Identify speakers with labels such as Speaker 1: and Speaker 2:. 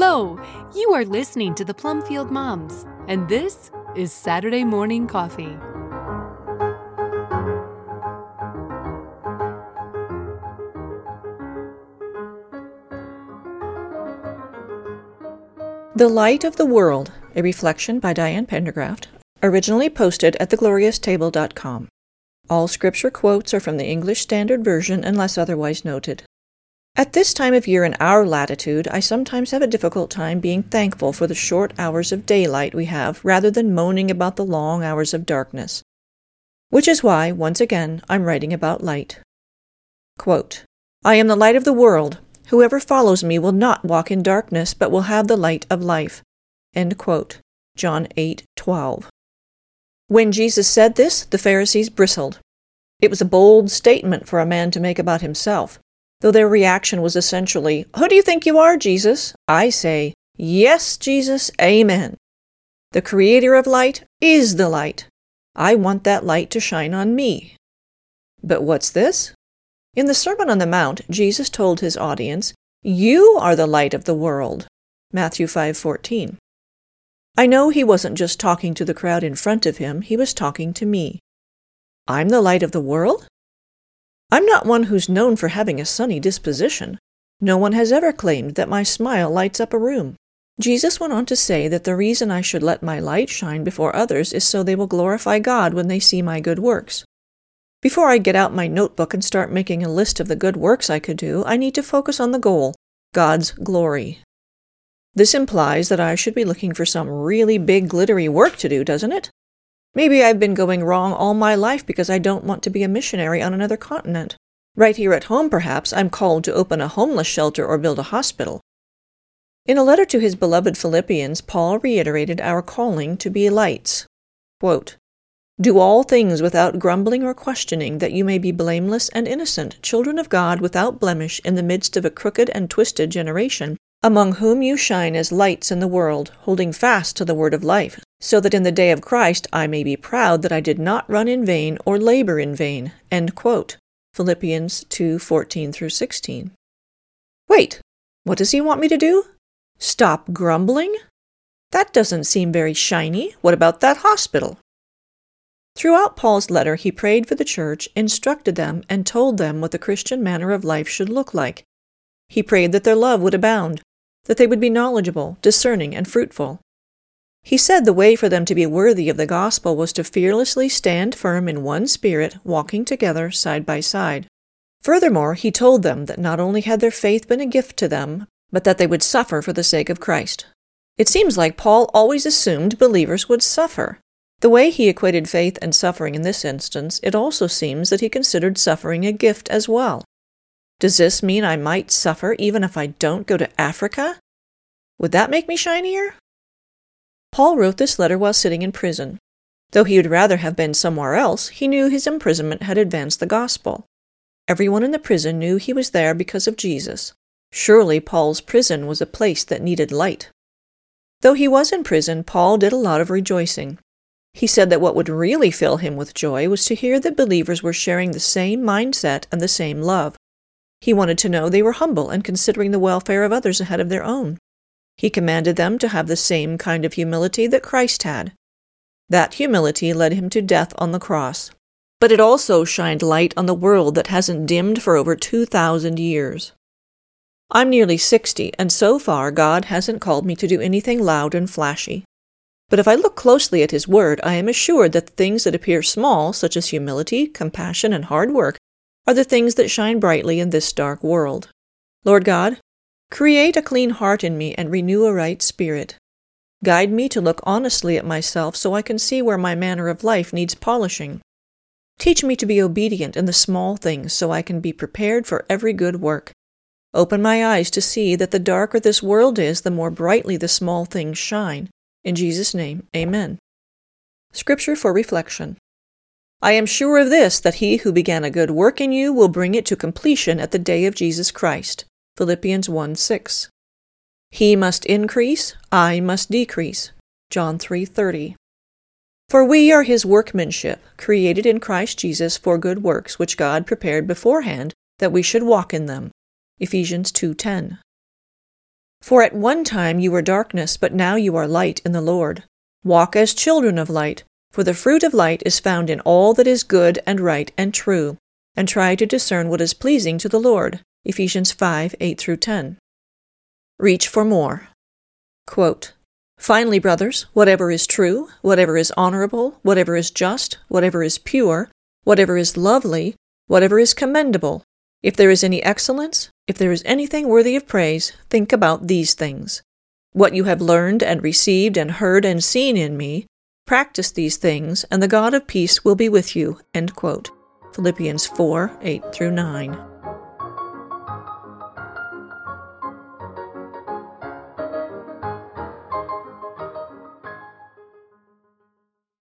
Speaker 1: Hello! You are listening to the Plumfield Moms, and this is Saturday Morning Coffee.
Speaker 2: The Light of the World, a reflection by Diane Pendergraft, originally posted at theglorioustable.com. All scripture quotes are from the English Standard Version unless otherwise noted. At this time of year in our latitude, I sometimes have a difficult time being thankful for the short hours of daylight we have rather than moaning about the long hours of darkness. Which is why, once again, I'm writing about light. Quote, I am the light of the world. Whoever follows me will not walk in darkness, but will have the light of life. John 8:12. When Jesus said this, the Pharisees bristled. It was a bold statement for a man to make about himself though their reaction was essentially, Who do you think you are, Jesus? I say, Yes, Jesus, Amen. The Creator of light is the light. I want that light to shine on me. But what's this? In the Sermon on the Mount, Jesus told his audience, You are the light of the world. Matthew 5:14. I know he wasn't just talking to the crowd in front of him, he was talking to me. I'm the light of the world? I'm not one who's known for having a sunny disposition. No one has ever claimed that my smile lights up a room. Jesus went on to say that the reason I should let my light shine before others is so they will glorify God when they see my good works. Before I get out my notebook and start making a list of the good works I could do, I need to focus on the goal God's glory. This implies that I should be looking for some really big, glittery work to do, doesn't it? Maybe I've been going wrong all my life because I don't want to be a missionary on another continent. Right here at home, perhaps, I'm called to open a homeless shelter or build a hospital. In a letter to his beloved Philippians, Paul reiterated our calling to be lights. Quote, Do all things without grumbling or questioning, that you may be blameless and innocent, children of God without blemish in the midst of a crooked and twisted generation, among whom you shine as lights in the world, holding fast to the word of life, so that in the day of Christ I may be proud that I did not run in vain or labor in vain. Philippians 2:14 through 16. Wait, what does he want me to do? Stop grumbling? That doesn't seem very shiny. What about that hospital? Throughout Paul's letter, he prayed for the church, instructed them, and told them what the Christian manner of life should look like. He prayed that their love would abound, that they would be knowledgeable, discerning, and fruitful. He said the way for them to be worthy of the gospel was to fearlessly stand firm in one spirit, walking together side by side. Furthermore, he told them that not only had their faith been a gift to them, but that they would suffer for the sake of Christ. It seems like Paul always assumed believers would suffer. The way he equated faith and suffering in this instance, it also seems that he considered suffering a gift as well. Does this mean I might suffer even if I don't go to Africa? Would that make me shinier? Paul wrote this letter while sitting in prison. Though he would rather have been somewhere else, he knew his imprisonment had advanced the gospel. Everyone in the prison knew he was there because of Jesus. Surely Paul's prison was a place that needed light. Though he was in prison, Paul did a lot of rejoicing. He said that what would really fill him with joy was to hear that believers were sharing the same mindset and the same love. He wanted to know they were humble and considering the welfare of others ahead of their own. He commanded them to have the same kind of humility that Christ had. That humility led him to death on the cross. But it also shined light on the world that hasn't dimmed for over 2,000 years. I'm nearly 60, and so far God hasn't called me to do anything loud and flashy. But if I look closely at His Word, I am assured that things that appear small, such as humility, compassion, and hard work, are the things that shine brightly in this dark world. Lord God, create a clean heart in me and renew a right spirit. Guide me to look honestly at myself so I can see where my manner of life needs polishing. Teach me to be obedient in the small things so I can be prepared for every good work. Open my eyes to see that the darker this world is, the more brightly the small things shine. In Jesus' name, amen. Scripture for reflection. I am sure of this, that he who began a good work in you will bring it to completion at the day of Jesus Christ. Philippians 1 6. He must increase, I must decrease. John 3:30. For we are his workmanship, created in Christ Jesus for good works which God prepared beforehand that we should walk in them. Ephesians 2:10. For at one time you were darkness, but now you are light in the Lord. Walk as children of light, for the fruit of light is found in all that is good and right and true, and try to discern what is pleasing to the Lord. Ephesians 5 8 through 10. Reach for more. Quote, Finally, brothers, whatever is true, whatever is honorable, whatever is just, whatever is pure, whatever is lovely, whatever is commendable, if there is any excellence, if there is anything worthy of praise, think about these things. What you have learned and received and heard and seen in me, practice these things, and the God of peace will be with you. Philippians 4 8 through 9.